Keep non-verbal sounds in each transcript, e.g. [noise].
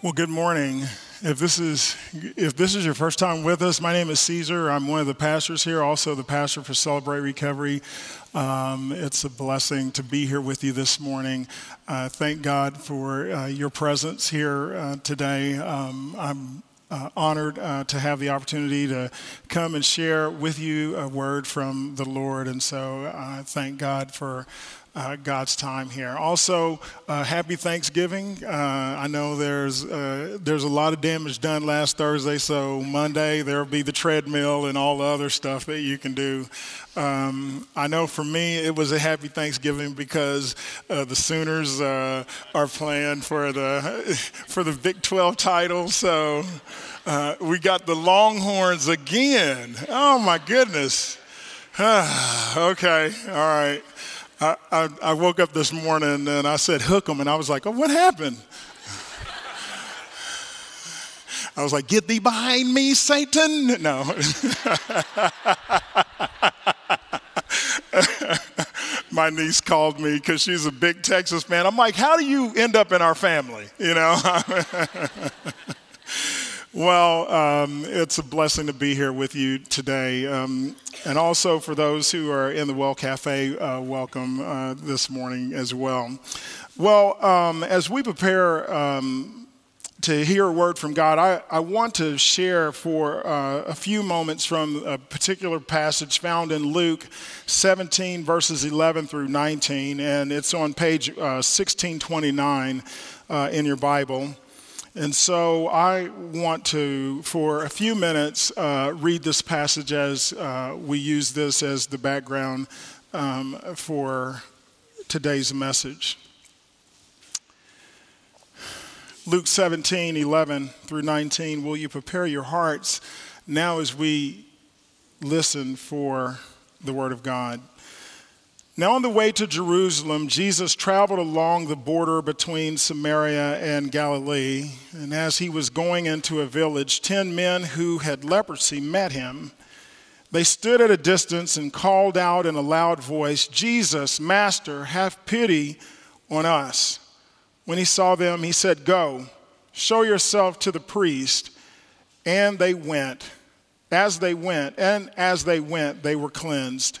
Well, good morning. If this is if this is your first time with us, my name is Caesar. I'm one of the pastors here, also the pastor for Celebrate Recovery. Um, it's a blessing to be here with you this morning. Uh, thank God for uh, your presence here uh, today. Um, I'm uh, honored uh, to have the opportunity to come and share with you a word from the Lord. And so I thank God for uh, God's time here. Also, uh, happy Thanksgiving. Uh, I know there's uh, there's a lot of damage done last Thursday, so Monday there'll be the treadmill and all the other stuff that you can do. Um, I know for me it was a happy Thanksgiving because uh, the Sooners are playing for the [laughs] for the Big 12 title, so we got the Longhorns again. Oh my goodness. [sighs] okay, all right. I, I, woke up this morning and I said, hook 'em. And I was like, oh, what happened? I was like, get thee behind me, Satan. No. [laughs] My niece called me because she's a big Texas fan. I'm like, how do you end up in our family? You know? [laughs] Well, um, it's a blessing to be here with you today. Um, and also for those who are in the Well Cafe, uh, welcome uh, this morning as well. Well, um, as we prepare um, to hear a word from God, I, I want to share for uh, a few moments from a particular passage found in Luke 17, verses 11 through 19. And it's on page 1629 uh, uh, in your Bible. And so I want to, for a few minutes, uh, read this passage as uh, we use this as the background um, for today's message. Luke 17, 11 through 19. Will you prepare your hearts now as we listen for the Word of God? Now, on the way to Jerusalem, Jesus traveled along the border between Samaria and Galilee. And as he was going into a village, ten men who had leprosy met him. They stood at a distance and called out in a loud voice, Jesus, Master, have pity on us. When he saw them, he said, Go, show yourself to the priest. And they went. As they went, and as they went, they were cleansed.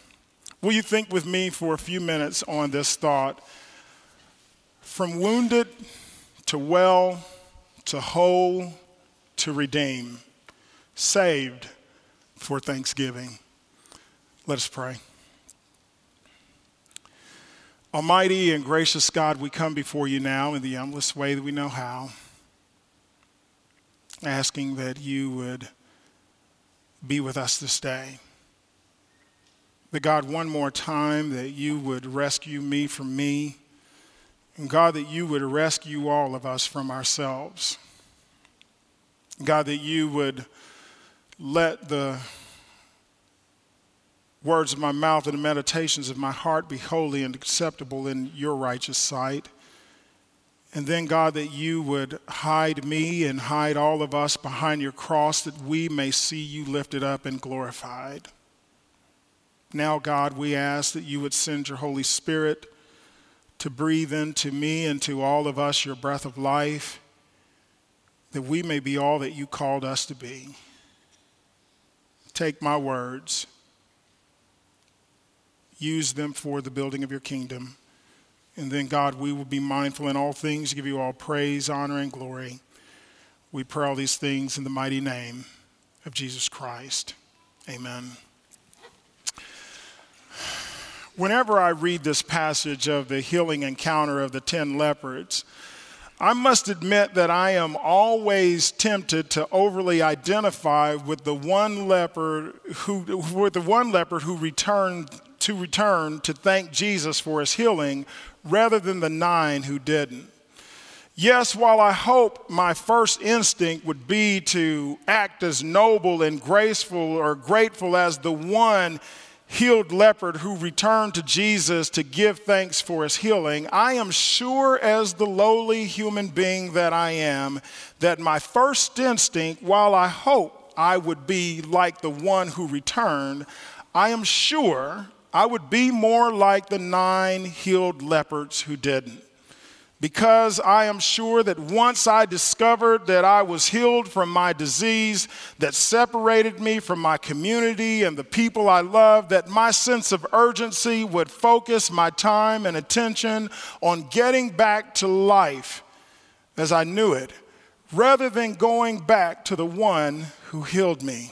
Will you think with me for a few minutes on this thought? From wounded to well to whole to redeem, saved for thanksgiving. Let us pray. Almighty and gracious God, we come before you now in the humblest way that we know how, asking that you would be with us this day. That God, one more time, that you would rescue me from me. And God, that you would rescue all of us from ourselves. God, that you would let the words of my mouth and the meditations of my heart be holy and acceptable in your righteous sight. And then, God, that you would hide me and hide all of us behind your cross that we may see you lifted up and glorified. Now, God, we ask that you would send your Holy Spirit to breathe into me and to all of us your breath of life, that we may be all that you called us to be. Take my words, use them for the building of your kingdom. And then, God, we will be mindful in all things, give you all praise, honor, and glory. We pray all these things in the mighty name of Jesus Christ. Amen. Whenever I read this passage of the healing encounter of the 10 lepers, I must admit that I am always tempted to overly identify with the one leper who, with the one leper who returned to return to thank Jesus for his healing rather than the nine who didn't. Yes, while I hope my first instinct would be to act as noble and graceful or grateful as the one healed leopard who returned to Jesus to give thanks for his healing, I am sure, as the lowly human being that I am, that my first instinct, while I hope I would be like the one who returned, I am sure I would be more like the nine healed leopards who didn't because I am sure that once I discovered that I was healed from my disease that separated me from my community and the people I love, that my sense of urgency would focus my time and attention on getting back to life as I knew it, rather than going back to the one who healed me.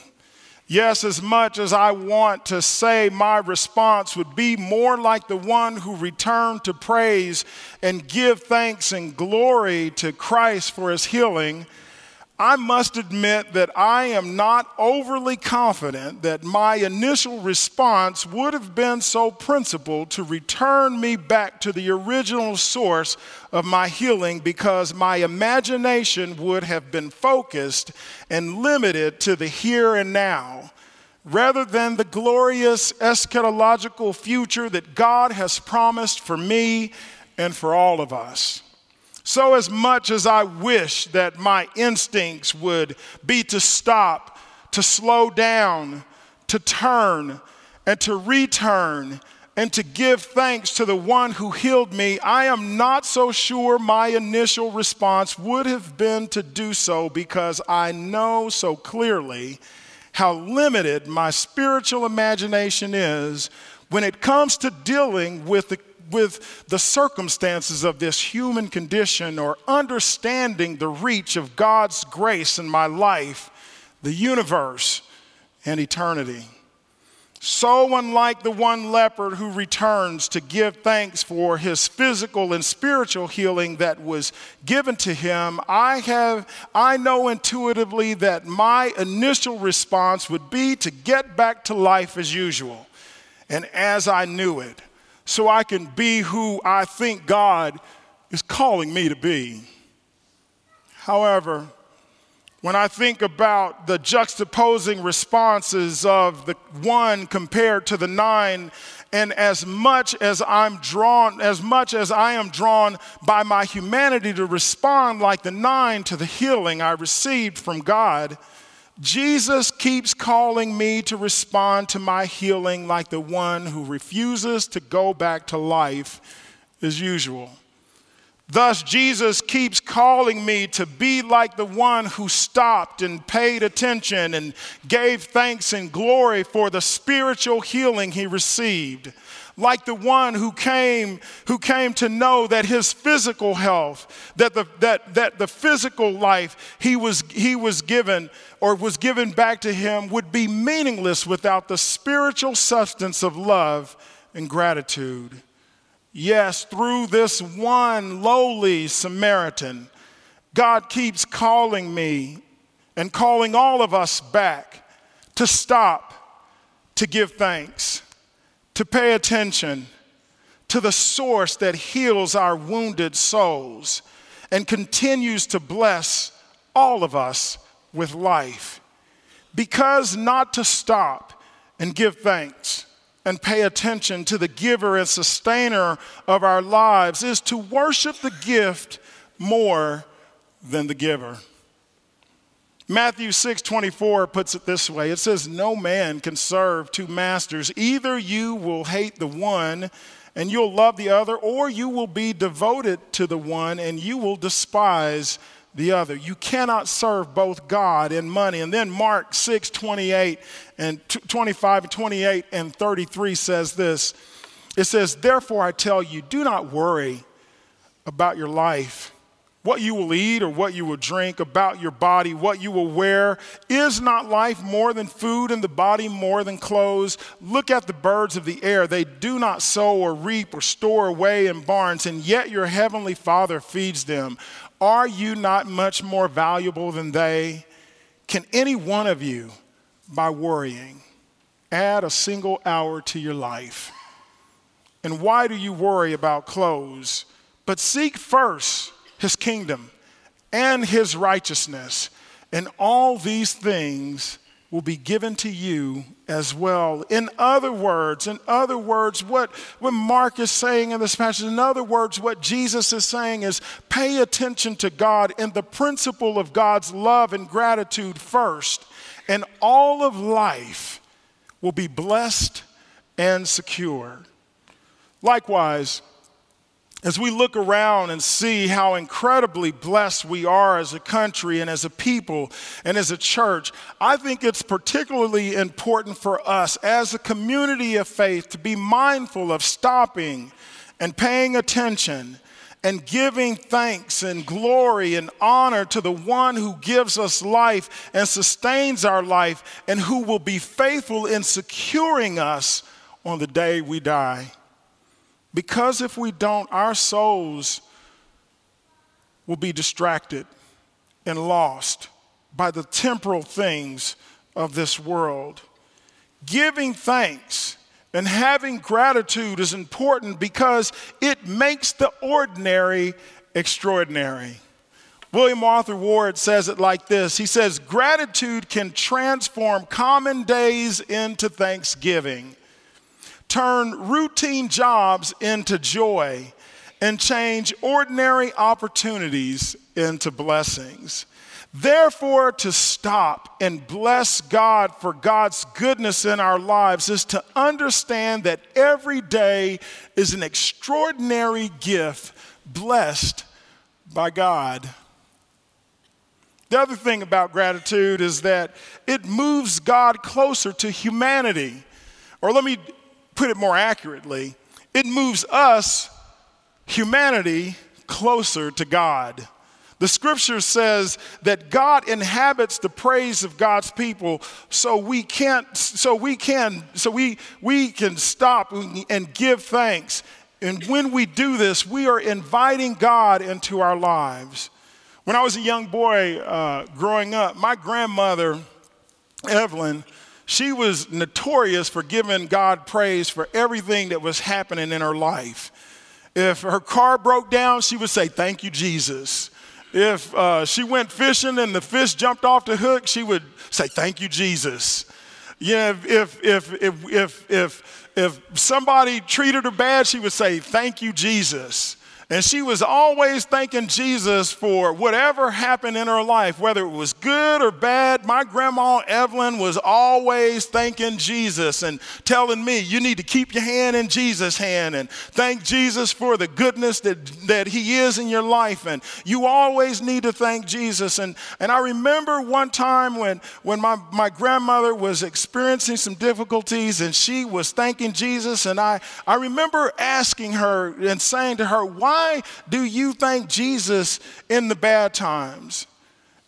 Yes, as much as I want to say my response would be more like the one who returned to praise and give thanks and glory to Christ for his healing, I must admit that I am not overly confident that my initial response would have been so principled to return me back to the original source of my healing because my imagination would have been focused and limited to the here and now rather than the glorious eschatological future that God has promised for me and for all of us. So, as much as I wish that my instincts would be to stop, to slow down, to turn, and to return, and to give thanks to the one who healed me, I am not so sure my initial response would have been to do so because I know so clearly how limited my spiritual imagination is when it comes to dealing with the with the circumstances of this human condition or understanding the reach of God's grace in my life, the universe, and eternity. So unlike the one leopard who returns to give thanks for his physical and spiritual healing that was given to him, I have I know intuitively that my initial response would be to get back to life as usual and as I knew it so I can be who I think God is calling me to be. However, when I think about the juxtaposing responses of the one compared to the nine, and as much as I'm drawn, as much as I am drawn by my humanity to respond like the nine to the healing I received from God, Jesus keeps calling me to respond to my healing like the one who refuses to go back to life as usual. Thus, Jesus keeps calling me to be like the one who stopped and paid attention and gave thanks and glory for the spiritual healing he received like the one who came who came to know that his physical health that the that that the physical life he was he was given or was given back to him would be meaningless without the spiritual substance of love and gratitude. Yes through this one lowly samaritan god keeps calling me and calling all of us back to stop to give thanks to pay attention to the source that heals our wounded souls and continues to bless all of us with life. Because not to stop and give thanks and pay attention to the giver and sustainer of our lives is to worship the gift more than the giver. Matthew 6 24 puts it this way it says, No man can serve two masters. Either you will hate the one and you'll love the other, or you will be devoted to the one and you will despise the other. You cannot serve both God and money. And then Mark 6 28 and 25 and 28 and 33 says this it says, Therefore I tell you, do not worry about your life what you will eat or what you will drink, about your body, what you will wear. Is not life more than food and the body more than clothes? Look at the birds of the air. They do not sow or reap or store away in barns, and yet your heavenly Father feeds them. Are you not much more valuable than they? Can any one of you, by worrying, add a single hour to your life? And why do you worry about clothes? But seek first his kingdom and his righteousness, and all these things will be given to you as well. In other words, in other words, what, what Mark is saying in this passage, in other words, what Jesus is saying is pay attention to God and the principle of God's love and gratitude first, and all of life will be blessed and secure. Likewise, as we look around and see how incredibly blessed we are as a country and as a people and as a church, I think it's particularly important for us as a community of faith to be mindful of stopping and paying attention and giving thanks and glory and honor to the one who gives us life and sustains our life and who will be faithful in securing us on the day we die. Because if we don't, our souls will be distracted and lost by the temporal things of this world. Giving thanks and having gratitude is important because it makes the ordinary extraordinary. William Arthur Ward says it like this He says, Gratitude can transform common days into thanksgiving turn routine jobs into joy, and change ordinary opportunities into blessings. Therefore, to stop and bless God for God's goodness in our lives is to understand that every day is an extraordinary gift blessed by God. The other thing about gratitude is that it moves God closer to humanity. Or let me put it more accurately, it moves us, humanity, closer to God. The scripture says that God inhabits the praise of God's people so we can't so we can so we we can stop and give thanks. And when we do this, we are inviting God into our lives. When I was a young boy uh, growing up, my grandmother, Evelyn, she was notorious for giving God praise for everything that was happening in her life. If her car broke down, she would say, Thank you, Jesus. If uh, she went fishing and the fish jumped off the hook, she would say, Thank you, Jesus. Yeah, if, if, if, if, if, if somebody treated her bad, she would say, Thank you, Jesus. And she was always thanking Jesus for whatever happened in her life, whether it was good or bad. My grandma Evelyn was always thanking Jesus and telling me, you need to keep your hand in Jesus' hand and thank Jesus for the goodness that, that He is in your life. And you always need to thank Jesus. And, and I remember one time when, when my, my grandmother was experiencing some difficulties and she was thanking Jesus. And I, I remember asking her and saying to her, why? Why do you thank Jesus in the bad times?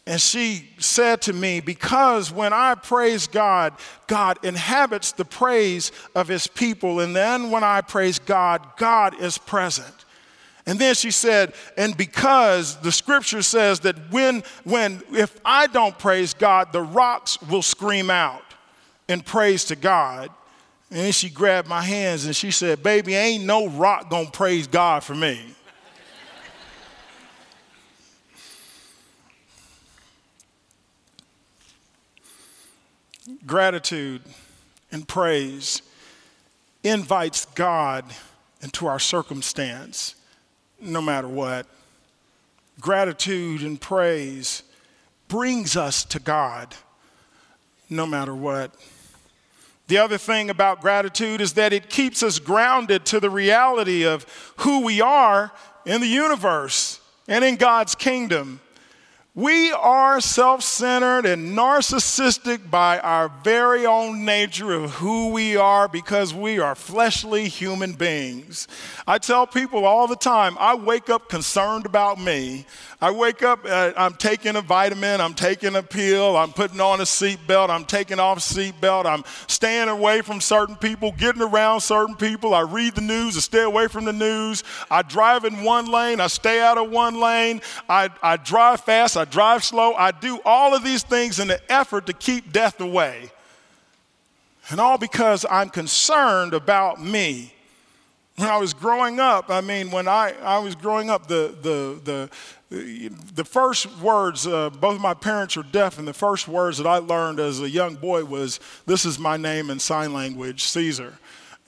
And she said to me, Because when I praise God, God inhabits the praise of his people. And then when I praise God, God is present. And then she said, and because the scripture says that when, when, if I don't praise God, the rocks will scream out in praise to God. And then she grabbed my hands and she said, Baby, ain't no rock gonna praise God for me. Gratitude and praise invites God into our circumstance, no matter what. Gratitude and praise brings us to God, no matter what. The other thing about gratitude is that it keeps us grounded to the reality of who we are in the universe and in God's kingdom. We are self centered and narcissistic by our very own nature of who we are because we are fleshly human beings. I tell people all the time I wake up concerned about me. I wake up, uh, I'm taking a vitamin, I'm taking a pill, I'm putting on a seatbelt, I'm taking off seatbelt, I'm staying away from certain people, getting around certain people. I read the news, I stay away from the news. I drive in one lane, I stay out of one lane. I, I drive fast, I drive slow. I do all of these things in the effort to keep death away. And all because I'm concerned about me. When I was growing up, I mean, when I, I was growing up, the, the, the, the first words, uh, both of my parents are deaf, and the first words that I learned as a young boy was, This is my name in sign language, Caesar.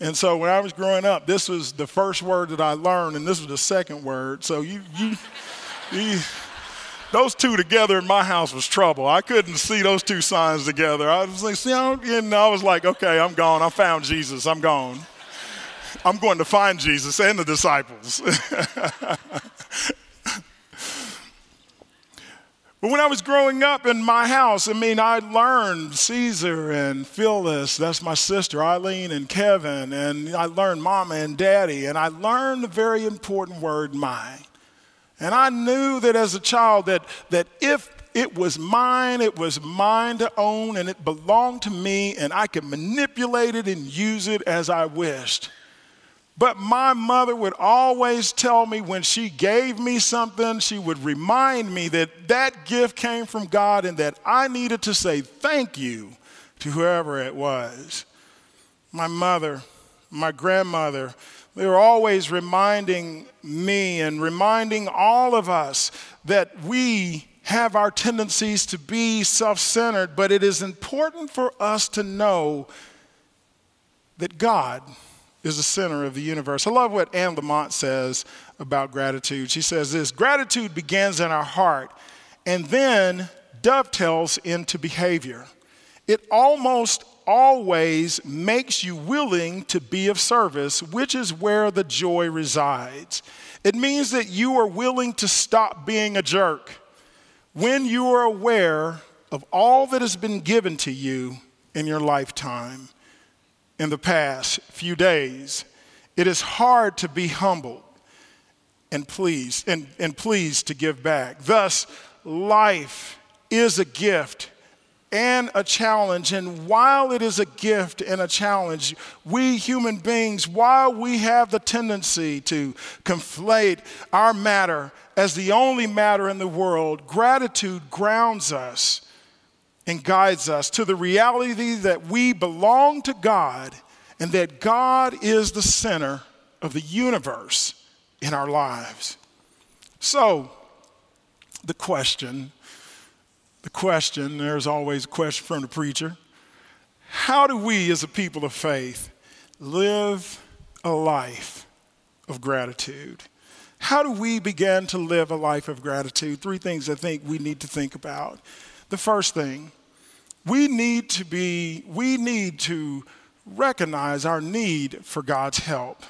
And so when I was growing up, this was the first word that I learned, and this was the second word. So you, you, you those two together in my house was trouble. I couldn't see those two signs together. I was like, see, I and I was like, okay, I'm gone. I found Jesus. I'm gone. I'm going to find Jesus and the disciples. [laughs] But when I was growing up in my house, I mean, I learned Caesar and Phyllis, that's my sister, Eileen and Kevin, and I learned mama and daddy, and I learned the very important word mine. And I knew that as a child that, that if it was mine, it was mine to own, and it belonged to me, and I could manipulate it and use it as I wished. But my mother would always tell me when she gave me something, she would remind me that that gift came from God and that I needed to say thank you to whoever it was. My mother, my grandmother, they were always reminding me and reminding all of us that we have our tendencies to be self centered, but it is important for us to know that God is the center of the universe. I love what Anne Lamott says about gratitude. She says this gratitude begins in our heart and then dovetails into behavior. It almost always makes you willing to be of service, which is where the joy resides. It means that you are willing to stop being a jerk when you are aware of all that has been given to you in your lifetime in the past few days, it is hard to be humbled and pleased and, and pleased to give back. Thus, life is a gift and a challenge. And while it is a gift and a challenge, we human beings, while we have the tendency to conflate our matter as the only matter in the world, gratitude grounds us and guides us to the reality that we belong to God and that God is the center of the universe in our lives. So, the question, the question, there's always a question from the preacher. How do we as a people of faith live a life of gratitude? How do we begin to live a life of gratitude? Three things I think we need to think about. The first thing, we need to be, we need to recognize our need for God's help.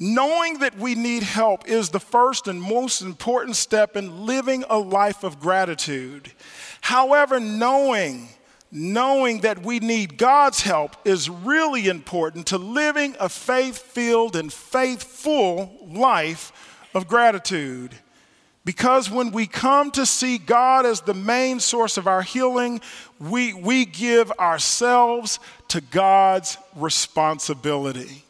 Knowing that we need help is the first and most important step in living a life of gratitude. However, knowing knowing that we need God's help is really important to living a faith filled and faithful life of gratitude. Because when we come to see God as the main source of our healing, we, we give ourselves to God's responsibility.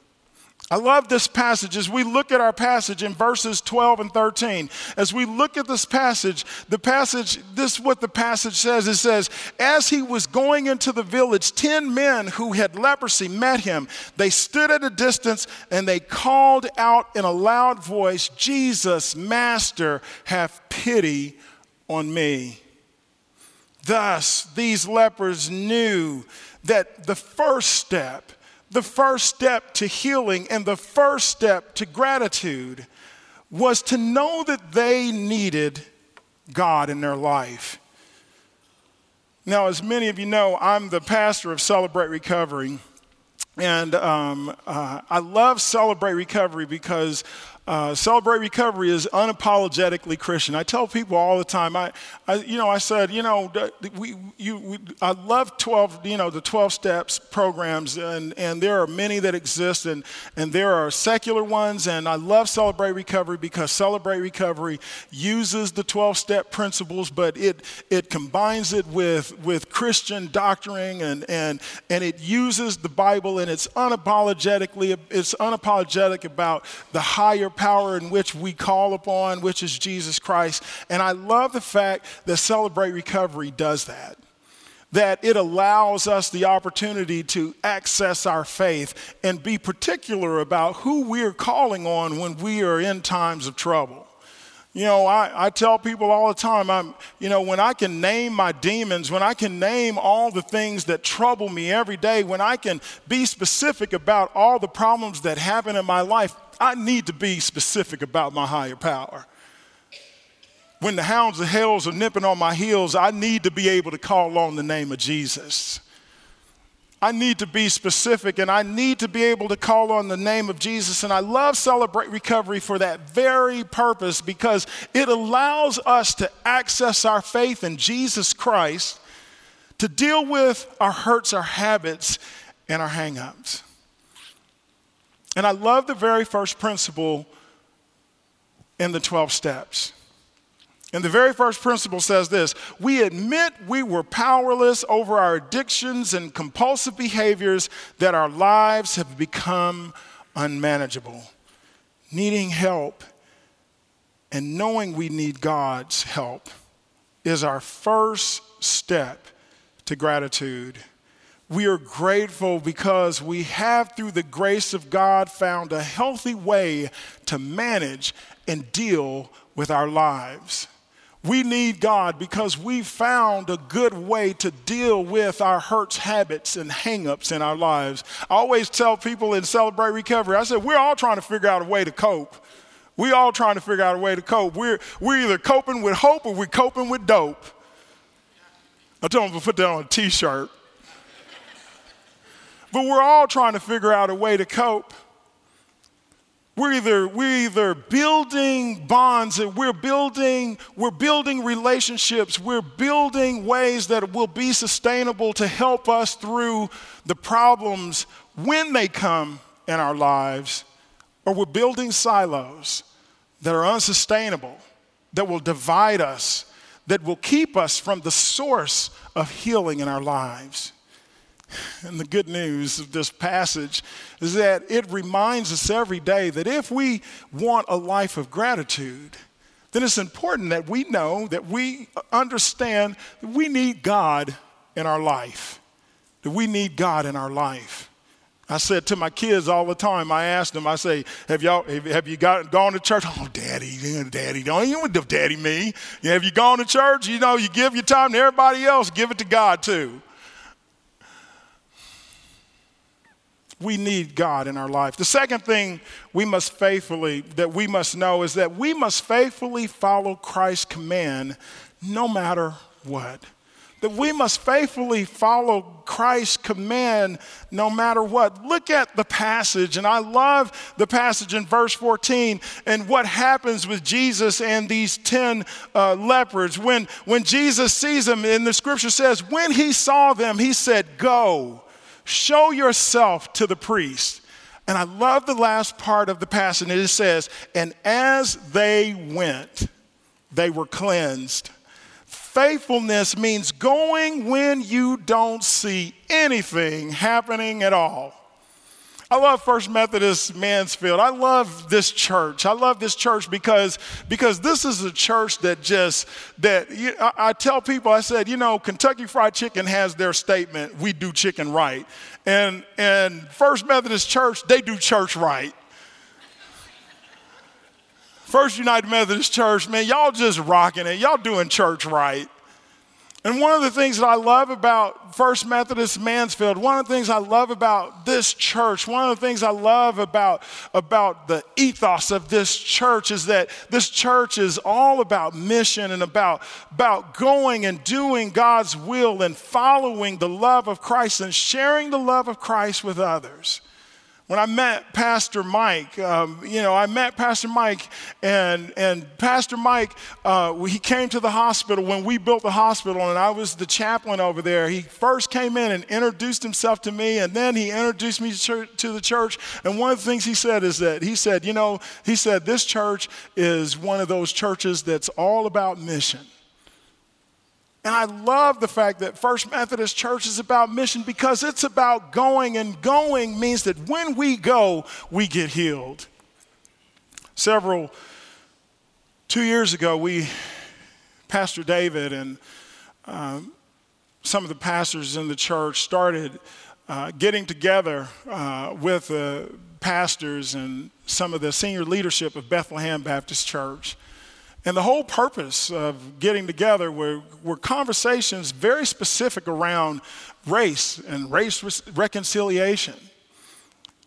I love this passage as we look at our passage in verses 12 and 13. As we look at this passage, the passage, this is what the passage says. It says, As he was going into the village, 10 men who had leprosy met him. They stood at a distance and they called out in a loud voice, Jesus, Master, have pity on me. Thus, these lepers knew that the first step, the first step to healing and the first step to gratitude was to know that they needed God in their life. Now, as many of you know, I'm the pastor of Celebrate Recovery. And um, uh, I love Celebrate Recovery because uh, Celebrate Recovery is unapologetically Christian. I tell people all the time. I, I you know, I said, you know, we, you, we, I love 12, you know, the 12 steps programs, and, and there are many that exist, and, and there are secular ones, and I love Celebrate Recovery because Celebrate Recovery uses the 12 step principles, but it, it combines it with, with Christian doctrine, and, and, and it uses the Bible, and it's unapologetically, it's unapologetic about the higher power in which we call upon, which is Jesus Christ. And I love the fact that Celebrate Recovery does that. That it allows us the opportunity to access our faith and be particular about who we're calling on when we are in times of trouble. You know, I, I tell people all the time, I'm, you know, when I can name my demons, when I can name all the things that trouble me every day, when I can be specific about all the problems that happen in my life, I need to be specific about my higher power. When the hounds of hells are nipping on my heels, I need to be able to call on the name of Jesus. I need to be specific and I need to be able to call on the name of Jesus. And I love Celebrate Recovery for that very purpose because it allows us to access our faith in Jesus Christ to deal with our hurts, our habits, and our hangups. And I love the very first principle in the 12 steps. And the very first principle says this We admit we were powerless over our addictions and compulsive behaviors, that our lives have become unmanageable. Needing help and knowing we need God's help is our first step to gratitude. We are grateful because we have, through the grace of God, found a healthy way to manage and deal with our lives. We need God because we found a good way to deal with our hurts, habits, and hangups in our lives. I always tell people in Celebrate Recovery, I said, we're all trying to figure out a way to cope. We're all trying to figure out a way to cope. We're, we're either coping with hope or we're coping with dope. I told them to put that on a t-shirt. But we're all trying to figure out a way to cope. We're either, we're either building bonds, we're building, we're building relationships, we're building ways that will be sustainable to help us through the problems when they come in our lives, or we're building silos that are unsustainable, that will divide us, that will keep us from the source of healing in our lives. And the good news of this passage is that it reminds us every day that if we want a life of gratitude, then it's important that we know, that we understand that we need God in our life. That we need God in our life. I said to my kids all the time, I asked them, I say, have y'all, have you got, gone to church? Oh, daddy, daddy, don't you daddy me. Have you gone to church? You know, you give your time to everybody else, give it to God too. We need God in our life. The second thing we must faithfully, that we must know, is that we must faithfully follow Christ's command no matter what. That we must faithfully follow Christ's command no matter what. Look at the passage, and I love the passage in verse 14 and what happens with Jesus and these 10 uh, lepers. When, when Jesus sees them, and the scripture says, when he saw them, he said, Go Show yourself to the priest. And I love the last part of the passage. It says, And as they went, they were cleansed. Faithfulness means going when you don't see anything happening at all. I love First Methodist Mansfield. I love this church. I love this church because, because this is a church that just, that you, I, I tell people, I said, you know, Kentucky Fried Chicken has their statement, we do chicken right. And, and First Methodist Church, they do church right. First United Methodist Church, man, y'all just rocking it. Y'all doing church right. And one of the things that I love about First Methodist Mansfield, one of the things I love about this church, one of the things I love about, about the ethos of this church is that this church is all about mission and about, about going and doing God's will and following the love of Christ and sharing the love of Christ with others when I met Pastor Mike, um, you know, I met Pastor Mike, and, and Pastor Mike, uh, he came to the hospital when we built the hospital, and I was the chaplain over there. He first came in and introduced himself to me, and then he introduced me to the church. And one of the things he said is that he said, you know, he said, this church is one of those churches that's all about mission. And I love the fact that First Methodist Church is about mission because it's about going, and going means that when we go, we get healed. Several, two years ago, we, Pastor David and um, some of the pastors in the church started uh, getting together uh, with the pastors and some of the senior leadership of Bethlehem Baptist Church And the whole purpose of getting together were, were conversations very specific around race and race reconciliation.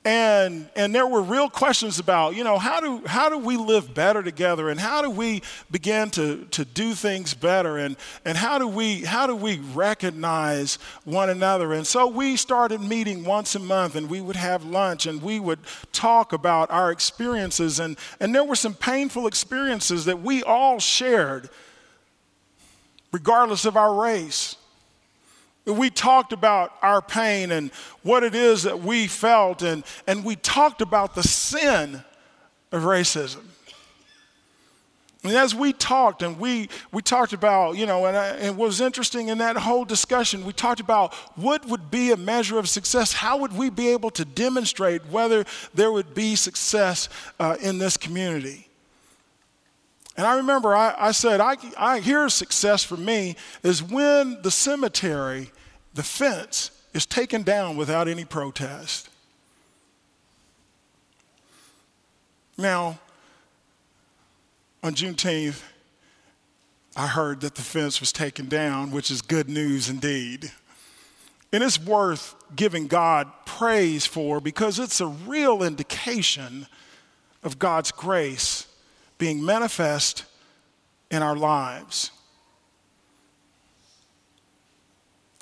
And, and there were real questions about, you know, how do, how do we live better together and how do we begin to, to do things better and, and how, do we, how do we recognize one another? And so we started meeting once a month and we would have lunch and we would talk about our experiences. And, and there were some painful experiences that we all shared, regardless of our race. We talked about our pain and what it is that we felt, and, and we talked about the sin of racism. And as we talked, and we, we talked about, you know, and, I, and what was interesting in that whole discussion, we talked about what would be a measure of success. How would we be able to demonstrate whether there would be success uh, in this community? And I remember I, I said, I, I hear success for me is when the cemetery, the fence, is taken down without any protest. Now, on Juneteenth, I heard that the fence was taken down, which is good news indeed. And it's worth giving God praise for because it's a real indication of God's grace being manifest in our lives.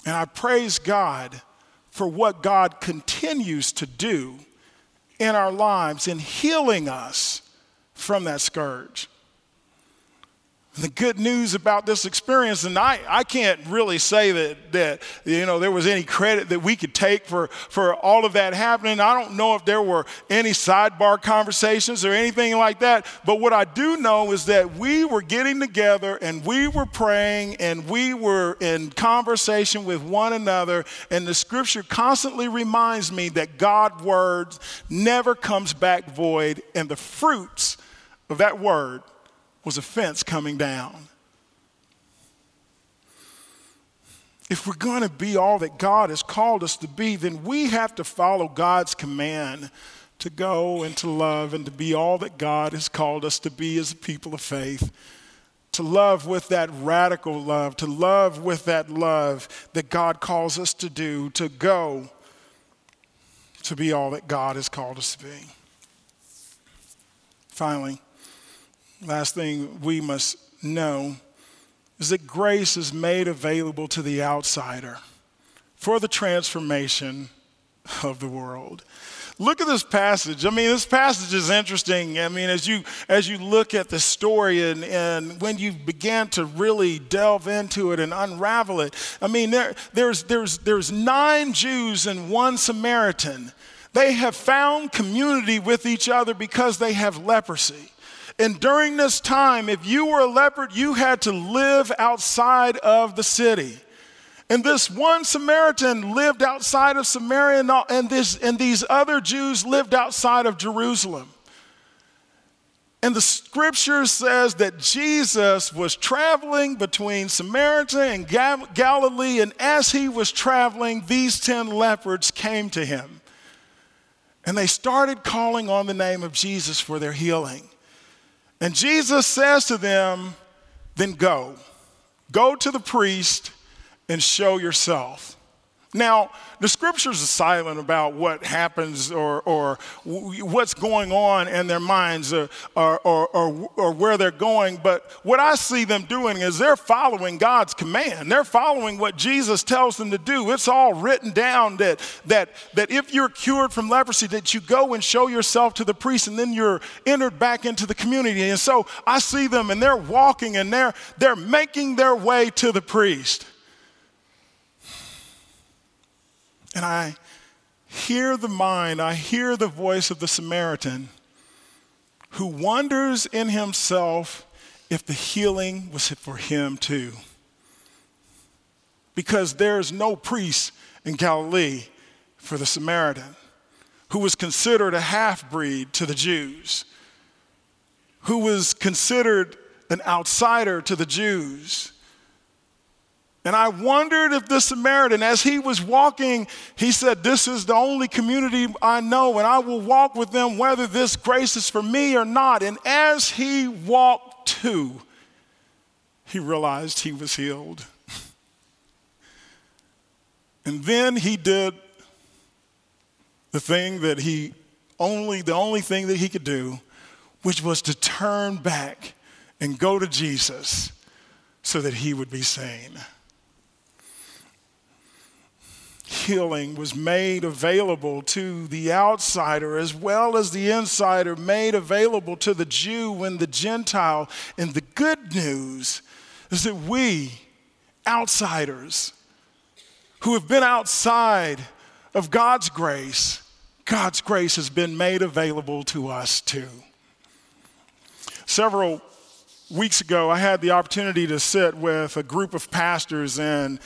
And I praise God for what God continues to do in our lives in healing us from that scourge the good news about this experience, and I, I can't really say that, that you know there was any credit that we could take for, for all of that happening. I don't know if there were any sidebar conversations or anything like that. But what I do know is that we were getting together and we were praying and we were in conversation with one another. And the scripture constantly reminds me that God's word never comes back void, and the fruits of that word was a fence coming down. If we're going to be all that God has called us to be, then we have to follow God's command to go and to love and to be all that God has called us to be as a people of faith. To love with that radical love, to love with that love that God calls us to do, to go to be all that God has called us to be. Finally, last thing we must know is that grace is made available to the outsider for the transformation of the world. Look at this passage. I mean, this passage is interesting. I mean, as you as you look at the story and, and when you begin to really delve into it and unravel it, I mean, there, there's there's there's nine Jews and one Samaritan. They have found community with each other because they have leprosy. And during this time, if you were a leopard, you had to live outside of the city. And this one Samaritan lived outside of Samaria, and, this, and these other Jews lived outside of Jerusalem. And the scripture says that Jesus was traveling between Samaria and Galilee, and as he was traveling, these 10 leopards came to him. And they started calling on the name of Jesus for their healing. And Jesus says to them, Then go. Go to the priest and show yourself. Now, the scriptures are silent about what happens or, or what's going on in their minds or, or, or, or, where they're going, but what I see them doing is they're following God's command. They're following what Jesus tells them to do. It's all written down that, that, that if you're cured from leprosy, that you go and show yourself to the priest and then you're entered back into the community. And so I see them and they're walking and they're, they're making their way to the priest. And I hear the mind, I hear the voice of the Samaritan who wonders in himself if the healing was for him too. Because there's no priest in Galilee for the Samaritan, who was considered a half breed to the Jews, who was considered an outsider to the Jews and I wondered if the Samaritan, as he was walking, he said, This is the only community I know, and I will walk with them whether this grace is for me or not. And as he walked two, he realized he was healed. [laughs] And then he did the thing that he only, the only thing that he could do, which was to turn back and go to Jesus so that he would be sane. Healing was made available to the outsider as well as the insider, made available to the Jew and the Gentile. And the good news is that we, outsiders, who have been outside of God's grace, God's grace has been made available to us too. Several weeks ago, I had the opportunity to sit with a group of pastors and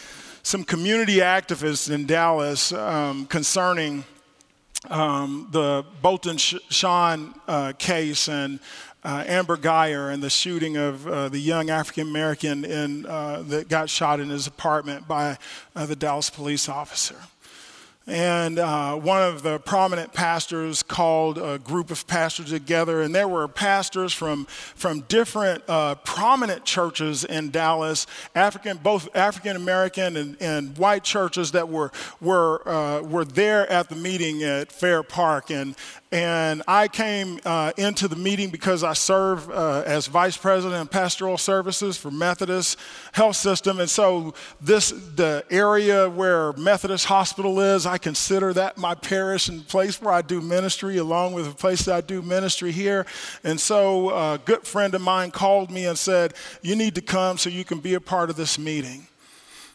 some community activists in Dallas um, concerning um, the Botham Jean uh, case and uh, Amber Guyger and the shooting of uh, the young African American uh, that got shot in his apartment by uh, the Dallas police officer. And uh, one of the prominent pastors called a group of pastors together, and there were pastors from, from different uh, prominent churches in Dallas, African, both African American and, and white churches that were, were, uh, were there at the meeting at Fair Park. And, and I came uh, into the meeting because I serve uh, as vice president of pastoral services for Methodist Health System. And so, this the area where Methodist Hospital is, I consider that my parish and place where I do ministry, along with the place that I do ministry here. And so, a good friend of mine called me and said, You need to come so you can be a part of this meeting.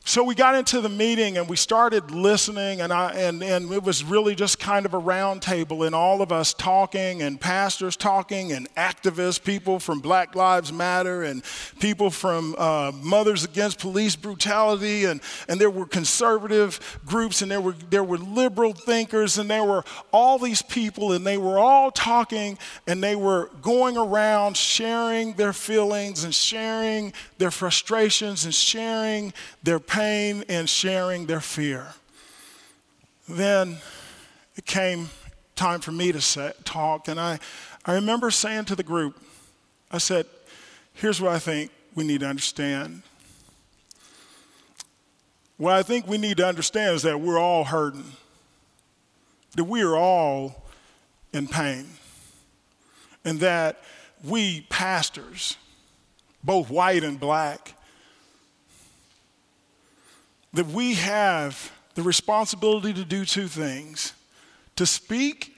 So we got into the meeting and we started listening, and, I, and, and it was really just kind of a round table, and all of us talking, and pastors talking, and activists, people from Black Lives Matter, and people from uh, Mothers Against Police Brutality, and, and there were conservative groups, and there were, there were liberal thinkers, and there were all these people, and they were all talking, and they were going around sharing their feelings, and sharing their frustrations, and sharing their pain pain and sharing their fear. Then it came time for me to say, talk, and I, I remember saying to the group, I said, here's what I think we need to understand. What I think we need to understand is that we're all hurting, that we are all in pain, and that we pastors, both white and black, that we have the responsibility to do two things to speak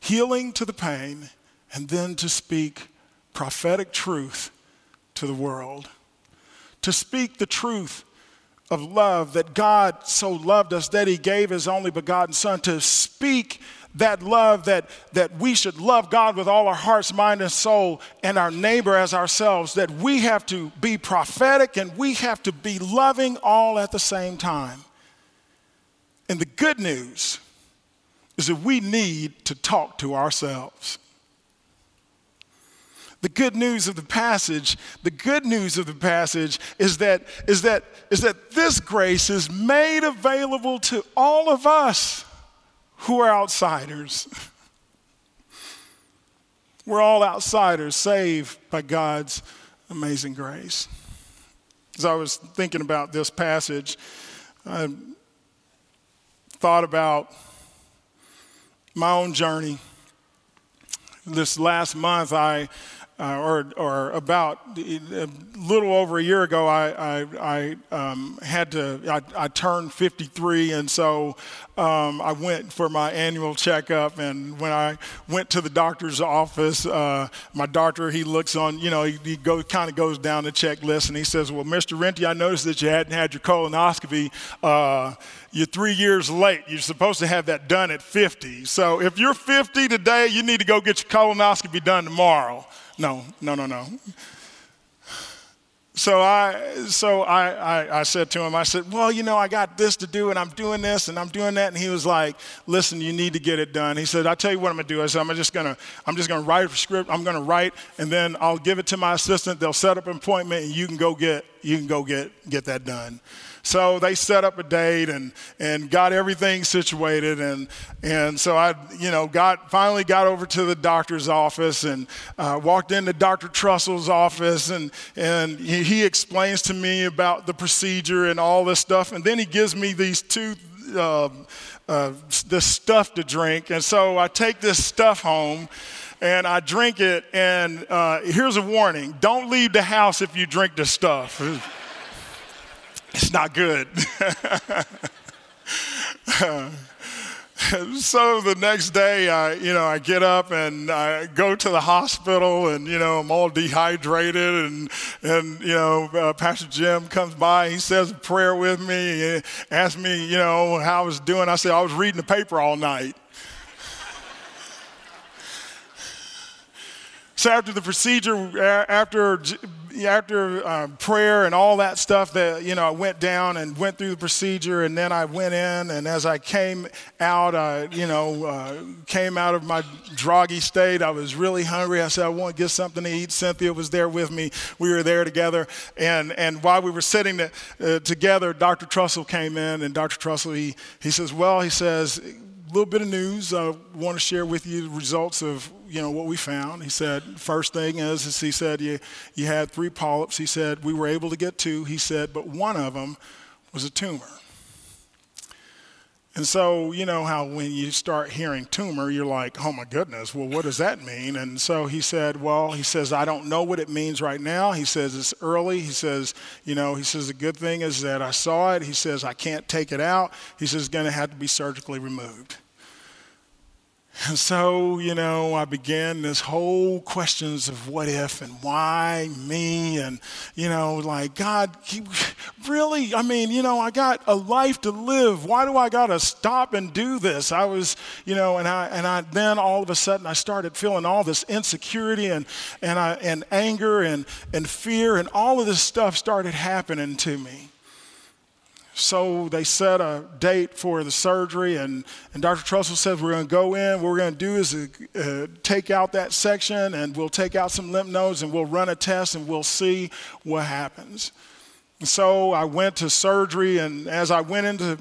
healing to the pain, and then to speak prophetic truth to the world. To speak the truth of love that God so loved us that he gave his only begotten Son, to speak that love that, that we should love God with all our hearts, mind, and soul, and our neighbor as ourselves, that we have to be prophetic and we have to be loving all at the same time. And the good news is that we need to talk to ourselves. The good news of the passage, the good news of the passage is that, is that, is that this grace is made available to all of us who are outsiders. [laughs] We're all outsiders saved by God's amazing grace. As I was thinking about this passage, I thought about my own journey. This last month, I uh, or, or about a little over a year ago, I, I, I um, had to, I, I, turned 53, and so um, I went for my annual checkup. And when I went to the doctor's office, uh, my doctor, he looks on, you know, he, he go, kind of goes down the checklist and he says, Well, Mr. Renty, I noticed that you hadn't had your colonoscopy. Uh, you're three years late. You're supposed to have that done at 50. So if you're 50 today, you need to go get your colonoscopy done tomorrow. No, no, no, no. so I, so I, I, I, said to him, I said, well, you know, I got this to do and I'm doing this and I'm doing that. And he was like, listen, you need to get it done. He said, I'll tell you what I'm gonna do. I said, I'm just gonna, I'm just gonna write a script. I'm gonna write and then I'll give it to my assistant. They'll set up an appointment and you can go get, you can go get, get that done. So they set up a date and, and got everything situated. And, and so I, you know, got, finally got over to the doctor's office and uh, walked into Dr. Trussell's office. And, and he, explains to me about the procedure and all this stuff. And then he gives me these two uh, uh, this stuff to drink. And so I take this stuff home and I drink it. And uh, here's a warning don't leave the house if you drink this stuff. [laughs] It's not good. [laughs] so the next day, I, you know, I get up and I go to the hospital, and you know, I'm all dehydrated, and and you know, uh, Pastor Jim comes by, he says a prayer with me, asks me, you know, how I was doing. I said I was reading the paper all night. So after the procedure, after after uh, prayer and all that stuff that you know i went down and went through the procedure and then i went in and as i came out i you know uh, came out of my droggy state i was really hungry. I said i want to get something to eat. Cynthia was there with me. We were there together. And and while we were sitting to, uh, together dr trussell came in and dr trussell he, he says well he says little bit of news i want to share with you the results of you know, what we found. He said, first thing is, is he said, you, you had three polyps. He said, we were able to get two. He said, but one of them was a tumor. And so, you know how when you start hearing tumor, you're like, oh my goodness, well, what does that mean? And so he said, well, he says, I don't know what it means right now. He says, it's early. He says, you know, he says, the good thing is that I saw it. He says, I can't take it out. He says, it's going to have to be surgically removed. And so, you know, I began this whole questions of what if and why me and, you know, like, God, really? I mean, you know, I got a life to live. Why do I got to stop and do this? I was, you know, and I, and I, then all of a sudden I started feeling all this insecurity and, and, I, and anger and, and fear and all of this stuff started happening to me. So they set a date for the surgery, and, and Dr. Trussell says we're going to go in. What we're going to do is uh, take out that section, and we'll take out some lymph nodes, and we'll run a test, and we'll see what happens. And so I went to surgery, and as I went into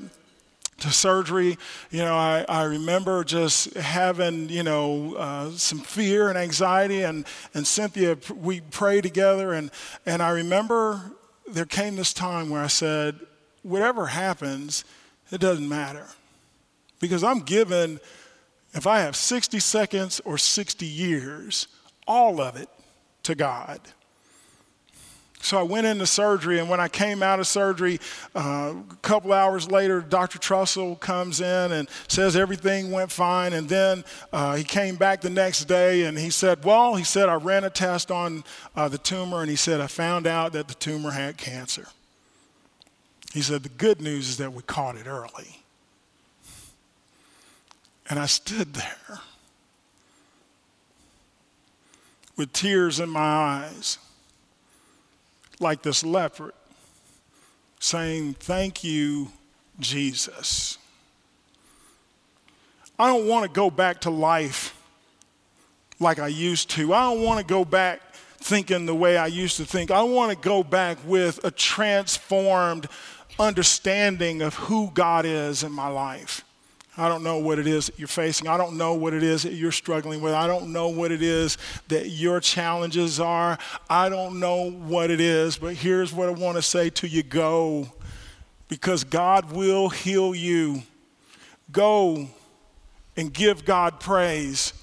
to surgery, you know, I, I remember just having, you know, uh, some fear and anxiety, and, and Cynthia, we prayed together, and, and I remember there came this time where I said, whatever happens, it doesn't matter. Because I'm given, if I have 60 seconds or 60 years, all of it to God. So I went into surgery, and when I came out of surgery, uh, a couple hours later, Dr. Trussell comes in and says everything went fine. And then uh, he came back the next day and he said, Well, he said, I ran a test on uh, the tumor, and he said, I found out that the tumor had cancer. He said, The good news is that we caught it early. And I stood there with tears in my eyes, like this leopard, saying, Thank you, Jesus. I don't want to go back to life like I used to. I don't want to go back thinking the way I used to think. I want to go back with a transformed understanding of who God is in my life. I don't know what it is that you're facing. I don't know what it is that you're struggling with. I don't know what it is that your challenges are. I don't know what it is, but here's what I want to say to you go, because God will heal you. Go and give God praise,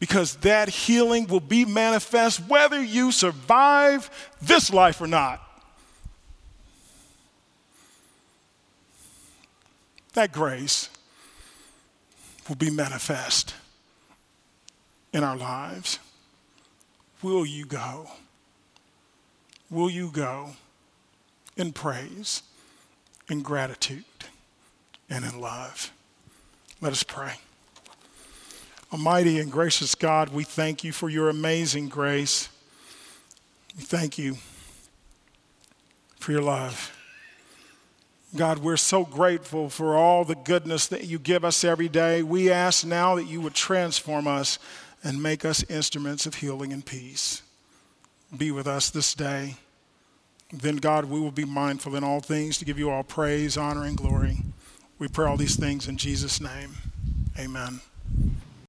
because that healing will be manifest whether you survive this life or not. That grace will be manifest in our lives. Will you go? Will you go in praise, in gratitude, and in love? Let us pray. Almighty and gracious God, we thank you for your amazing grace. We thank you for your love. God, we're so grateful for all the goodness that you give us every day. We ask now that you would transform us and make us instruments of healing and peace. Be with us this day. Then, God, we will be mindful in all things to give you all praise, honor, and glory. We pray all these things in Jesus' name. Amen.